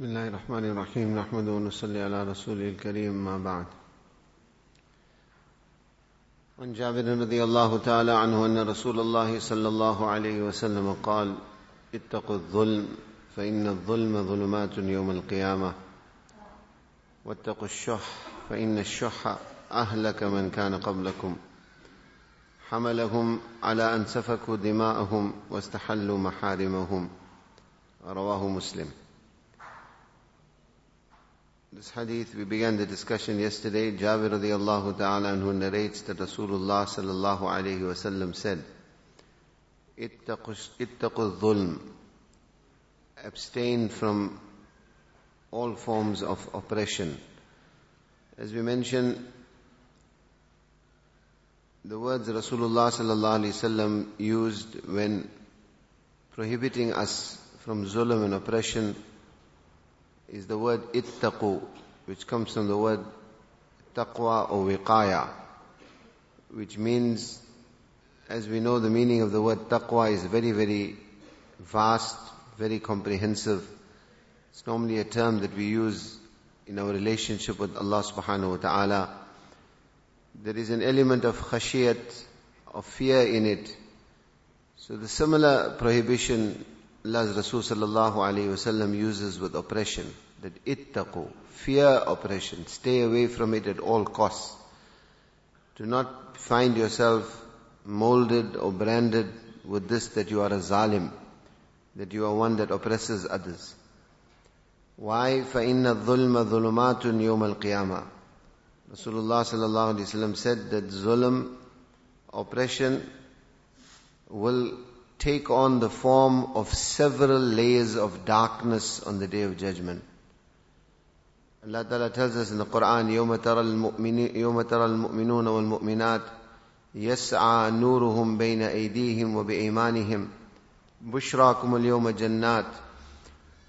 بسم الله الرحمن الرحيم نحمد ونصلي على رسوله الكريم ما بعد عن جابر رضي الله تعالى عنه أن رسول الله صلى الله عليه وسلم قال اتقوا الظلم فإن الظلم ظلمات يوم القيامة واتقوا الشح فإن الشح أهلك من كان قبلكم حملهم على أن سفكوا دماءهم واستحلوا محارمهم رواه مسلم This hadith, we began the discussion yesterday. Jabir radiallahu ta'ala anhu narrates that Rasulullah sallallahu alayhi wa sallam said, Ittaqu dhulm. Abstain from all forms of oppression. As we mentioned, the words Rasulullah sallallahu alayhi wa sallam used when prohibiting us from zulm and oppression is the word ittaqu, which comes from the word taqwa or wiqaya, which means, as we know, the meaning of the word taqwa is very, very vast, very comprehensive. It's normally a term that we use in our relationship with Allah subhanahu wa ta'ala. There is an element of khashiyat, of fear in it. So the similar prohibition Allah's Rasul sallallahu alayhi wasallam uses with oppression. That ittaqu, fear oppression, stay away from it at all costs. Do not find yourself molded or branded with this that you are a zalim, that you are one that oppresses others. Why? فَإِنَّ الظُّلْمَ ظُلُمَاتٌ يَوْمَ الْقِيَامَةِ Rasulullah sallallahu alayhi wasallam said that zulm, oppression, will take on the form of several layers of darkness on the day of judgment. Allah Ta'ala tells us in the Quran, يوم ترى المؤمنين يوم ترى المؤمنون والمؤمنات يسعى نورهم بين أيديهم وبإيمانهم بشراكم اليوم جنات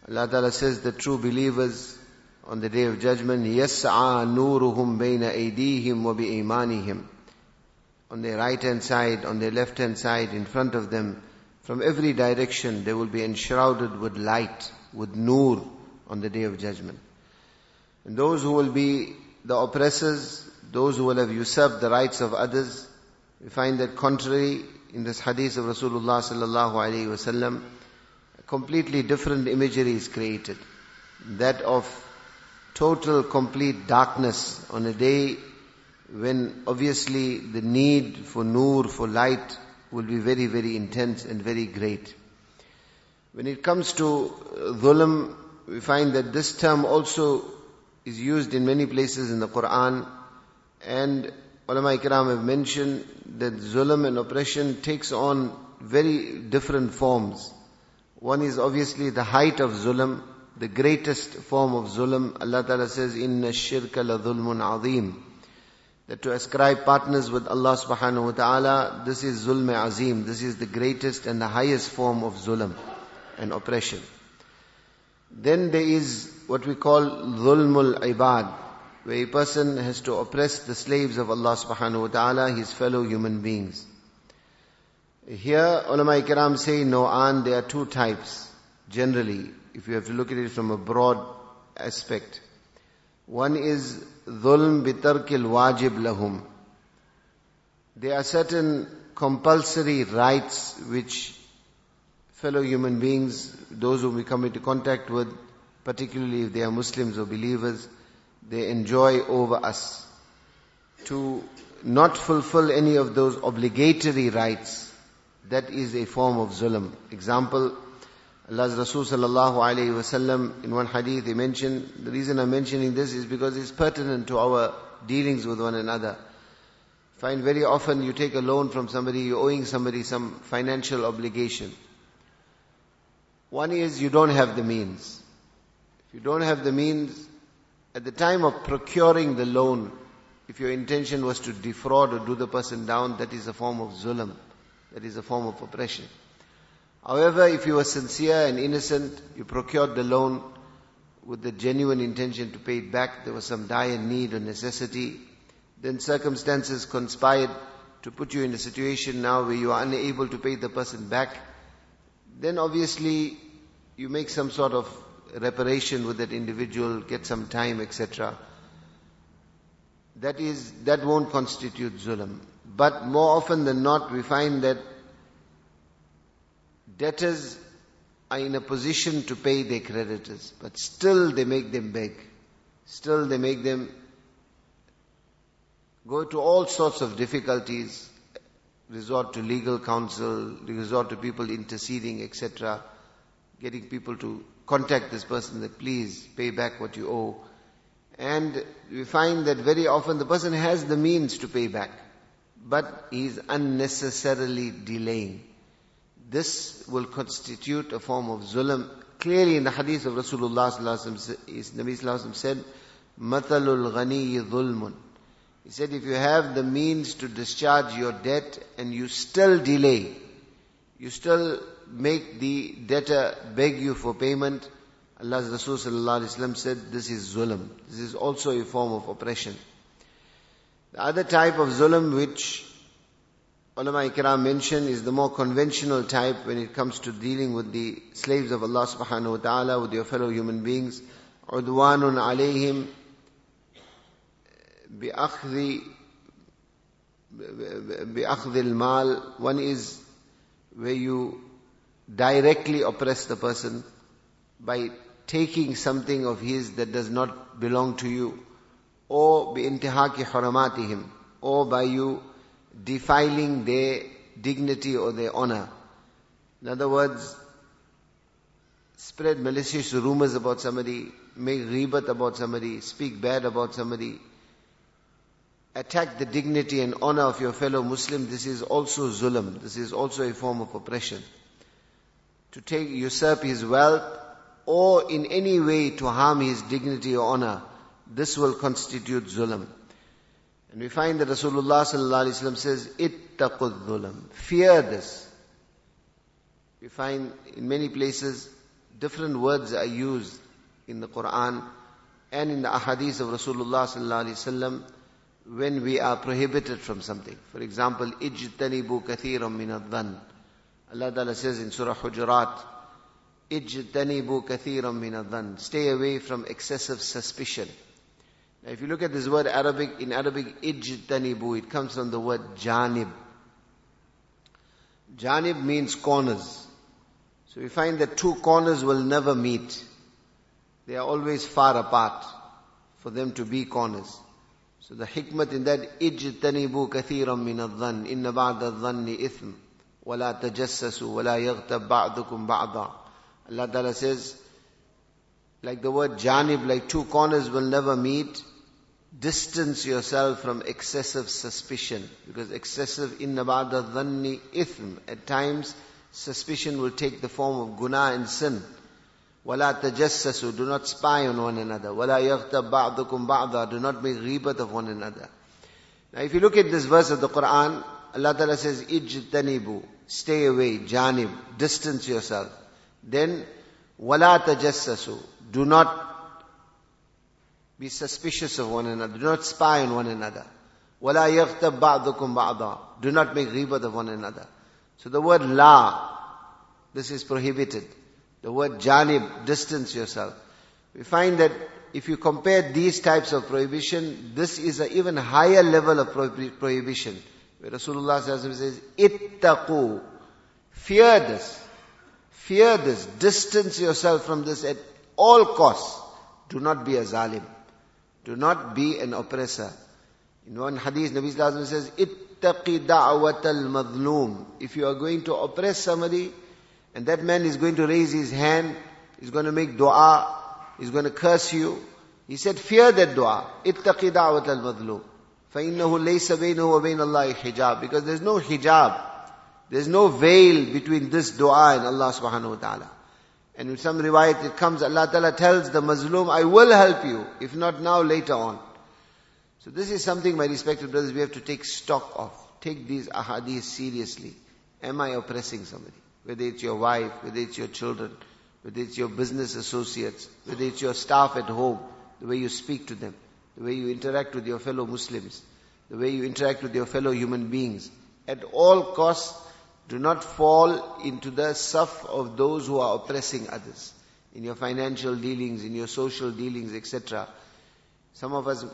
Allah Ta'ala says the true believers on the day of judgment يسعى نورهم بين أيديهم وبإيمانهم on their right hand side, on their left hand side, in front of them, from every direction they will be enshrouded with light, with nur on the day of judgment. And those who will be the oppressors, those who will have usurped the rights of others, we find that contrary in this hadith of Rasulullah sallallahu alaihi wasallam, completely different imagery is created. That of total complete darkness on a day when obviously the need for nur, for light will be very, very intense and very great. When it comes to uh, dhulm, we find that this term also is used in many places in the Quran and ulama ikram have mentioned that zulm and oppression takes on very different forms. One is obviously the height of zulm, the greatest form of zulm. Allah Ta'ala says, shirka la dhulmun azim. That to ascribe partners with Allah subhanahu wa ta'ala, this is zulm azim. This is the greatest and the highest form of zulm and oppression. Then there is what we call dhulmul ibad, where a person has to oppress the slaves of Allah subhanahu wa ta'ala, his fellow human beings. Here, ulama ikram say, no, and there are two types, generally, if you have to look at it from a broad aspect. One is dhulm bitarkil wajib lahum. There are certain compulsory rights which fellow human beings, those whom we come into contact with, particularly if they are Muslims or believers, they enjoy over us. To not fulfill any of those obligatory rights, that is a form of zulm. Example, Allah's Rasul sallallahu alayhi in one hadith he mentioned, the reason I'm mentioning this is because it's pertinent to our dealings with one another. Find very often you take a loan from somebody, you're owing somebody some financial obligation. One is you don't have the means. If you don't have the means, at the time of procuring the loan, if your intention was to defraud or do the person down, that is a form of zulm. That is a form of oppression. However, if you were sincere and innocent, you procured the loan with the genuine intention to pay it back, there was some dire need or necessity, then circumstances conspired to put you in a situation now where you are unable to pay the person back, then obviously you make some sort of reparation with that individual, get some time, etc. That is, that won't constitute zulm. But more often than not, we find that debtors are in a position to pay their creditors, but still they make them beg. Still they make them go to all sorts of difficulties, resort to legal counsel, resort to people interceding, etc., getting people to contact this person that please pay back what you owe. And we find that very often the person has the means to pay back, but he is unnecessarily delaying. This will constitute a form of zulm. Clearly in the hadith of Rasulullah Nabi said, Matalul ghani zulmun. He said, if you have the means to discharge your debt and you still delay, you still make the debtor beg you for payment, Allah's Rasul said, this is zulm. This is also a form of oppression. The other type of zulm which ulama ikram mention is the more conventional type when it comes to dealing with the slaves of Allah subhanahu wa ta'ala, with your fellow human beings. عدوان عليهم بأخذ بأخذ المال one is where you directly oppress the person by taking something of his that does not belong to you or بانتهاك حرماتهم or by you defiling their dignity or their honor. In other words, spread malicious rumors about somebody, make ghibat about somebody, speak bad about somebody, attack the dignity and honor of your fellow Muslim, this is also zulm. This is also a form of oppression. To take, usurp his wealth, or in any way to harm his dignity or honor, this will constitute zulm. And we find that Rasulullah sallallahu says, ittaqud dhulam. Fear this. We find in many places different words are used in the Quran and in the ahadith of Rasulullah sallallahu when we are prohibited from something. For example, ijtanibu kathiram min adhan. Allah Ta'ala says in Surah Hujurat, ijtanibu kathiram min adhan. Stay away from excessive suspicion. Now, if you look at this word Arabic, in Arabic, ijtanibu, it comes from the word janib. Janib means corners. So we find that two corners will never meet. They are always far apart for them to be corners. So the hikmat in that, min al-dhann, inna ba'da al-dhanni ithm, wa la tajassasu, wa la yaghtab ba'dukum ba'da. Allah Ta'ala says, like the word janib, like two corners will never meet, distance yourself from excessive suspicion. Because excessive inna ba'da dhanni ithm. At times suspicion will take the form of guna and sin. Wala tajassasu. Do not spy on one another. Wala yaghtab ba'dukum ba'da. Do not make ghibat of one another. Now if you look at this verse of the Quran Allah Ta'ala says ijtanibu. Stay away. Janib. Distance yourself. Then wala tajassasu. Do not be suspicious of one another. Do not spy on one another. وَلَا يَغْتَبْ بَعْضُكُمْ بَعْضًا Do not make ghibat of one another. So the word la, this is prohibited. The word janib, distance yourself. We find that if you compare these types of prohibition, this is an even higher level of prohibition. Where Rasulullah says, ittaqu, fear this, fear this, distance yourself from this at all costs. Do not be a zalim. Do not be an oppressor. In one hadith, Nabi Sallallahu says, Ittaqi da'wat al-madlum. If you are going to oppress somebody, and that man is going to raise his hand, he's going to make dua, he's going to curse you, he said, fear that dua. Ittaqi da'wat al-madlum. فَإِنَّهُ لَيْسَ بَيْنَهُ وَبَيْنَ اللَّهِ hijab. Because there's no hijab. There's no veil between this dua and Allah subhanahu wa ta'ala. And in some riwayat it comes, Allah Ta'ala tells the Mazlum, I will help you, if not now, later on. So this is something, my respected brothers, we have to take stock of. Take these ahadith seriously. Am I oppressing somebody? Whether it's your wife, whether it's your children, whether it's your business associates, whether it's your staff at home, the way you speak to them, the way you interact with your fellow Muslims, the way you interact with your fellow human beings. At all costs, do not fall into the saf of those who are oppressing others. in your financial dealings, in your social dealings, etc. Some of us,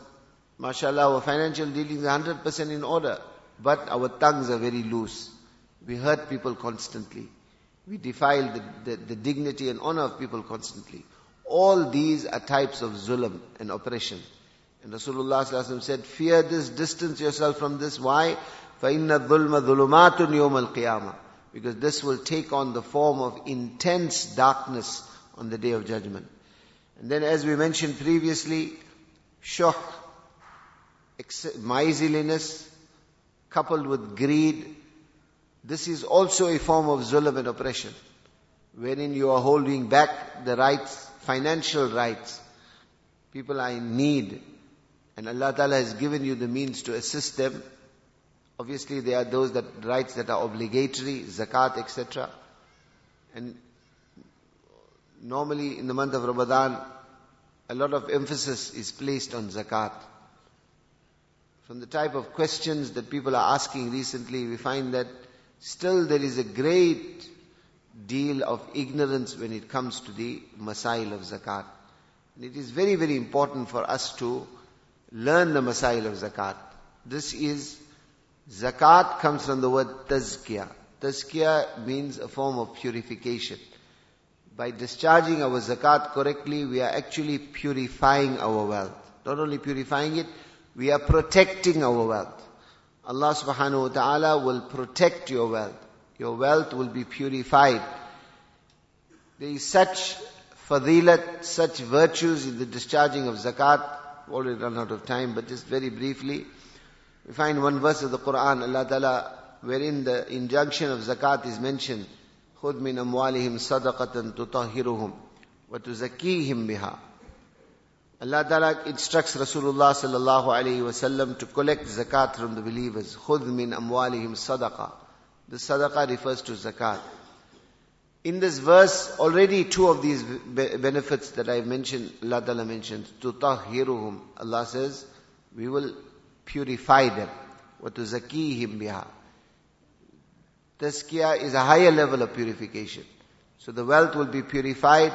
mashallah, our financial dealings are 100% in order, but our tongues are very loose. We hurt people constantly. We defile the, the, the dignity and honor of people constantly. All these are types of zulm and oppression. And Rasulullah said, fear this, distance yourself from this. Why? فَإِنَّ الظُّلْمَ ظُلُمَاتٌ يَوْمَ الْقِيَامَةِ Because this will take on the form of intense darkness on the day of judgment. And then as we mentioned previously, shuh, miserliness, coupled with greed, this is also a form of zulm and oppression, wherein you are holding back the rights, financial rights. People are in need, and Allah Ta'ala has given you the means to assist them. Obviously, there are those that rights that are obligatory, zakat, etc. And normally in the month of Ramadan, a lot of emphasis is placed on zakat. From the type of questions that people are asking recently, we find that still there is a great deal of ignorance when it comes to the masail of zakat. And it is very, very important for us to learn the masail of zakat. This is, zakat comes from the word tazkiyah. Tazkiyah means a form of purification. By discharging our zakat correctly, we are actually purifying our wealth. Not only purifying it, we are protecting our wealth. Allah subhanahu wa ta'ala will protect your wealth. Your wealth will be purified. There is such fadilat, such virtues in the discharging of zakat. Already run out of time, but just very briefly. We find one verse of the Quran, Allah Ta'ala, wherein the injunction of zakat is mentioned. خُذْ مِنْ أَمْوَالِهِمْ صَدَقَةً تُطَهِّرُهُمْ وَتُزَكِّيهِمْ بِهَا Allah Ta'ala instructs Rasulullah sallallahu alayhi wasallam to collect zakat from the believers. خُذْ مِنْ أَمْوَالِهِمْ صَدَقَةً The sadaqah refers to zakat. In this verse, already two of these benefits that I mentioned, Allah Ta'ala mentions, تُطَهِّرُهُمْ Allah says, we will purify them. وَتُزَكِّيهِمْ بِهَا Tazkiyah is a higher level of purification. So the wealth will be purified,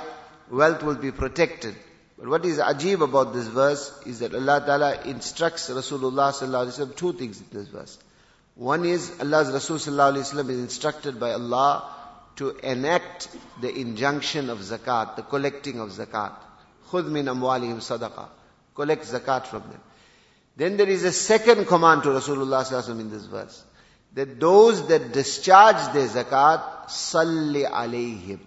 wealth will be protected. But what is ajib about this verse is that Allah Ta'ala instructs Rasulullah Sallallahu Alaihi Wasallam two things in this verse. One is Allah's Rasul Sallallahu Alaihi Wasallam is instructed by Allah to enact the injunction of zakat, the collecting of zakat. خُذْ مِنْ أَمْوَالِهِمْ صَدَقَةً Collect zakat from them. Then there is a second command to Rasulullah in this verse that those that discharge their zakat, salli alayhim.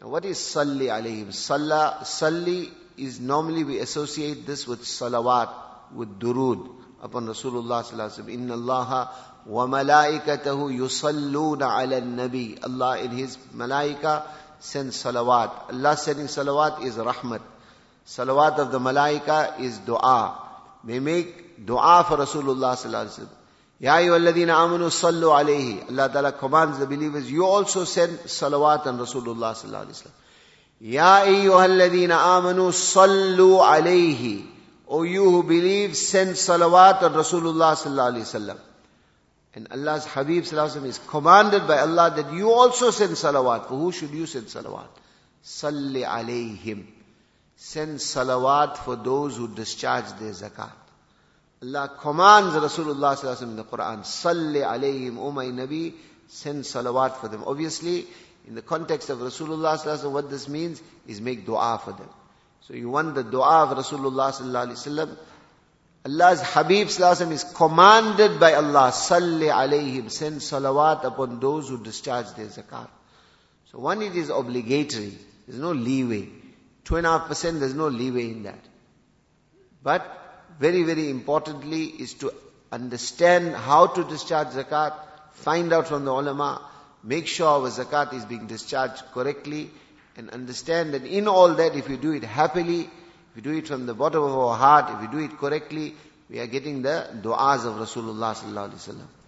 Now what is salli alayhim? Salla, salli is normally we associate this with salawat, with durud upon Rasulullah sallallahu. Inna Allah wa malaikatahu yusalluna ala nabi. Allah in His malaika sends salawat. Allah sending salawat is rahmat. Salawat of the malaika is dua. They make dua for Rasulullah sallallahu alaihi wasallam. Ya ayyuhalladhina amanu sallu alayhi. Allah Ta'ala commands the believers, you also send salawat on Rasulullah sallallahu alayhi wa Ya ayyuhalladhina amanu sallu alayhi. O you who believe, send salawat on Rasulullah sallallahu alayhi wa And Allah's Habib sallallahu is commanded by Allah that you also send salawat. For who should you send salawat? Salli alayhim. Send salawat for those who discharge their zakat. Allah commands Rasulullah in the Quran, Salli alayhim, O my Nabi, send salawat for them. Obviously, in the context of Rasulullah what this means is make dua for them. So you want the dua of Rasulullah Allah's Habib is commanded by Allah, Salli alayhim, send salawat upon those who discharge their zakat. So one, it is obligatory. There's no leeway. Two and a half percent, there's no leeway in that. But very, very importantly is to understand how to discharge zakat, find out from the ulama, make sure our zakat is being discharged correctly, and understand that in all that, if we do it happily, if we do it from the bottom of our heart, if we do it correctly, we are getting the du'as of Rasulullah sallallahu alaihi wasallam.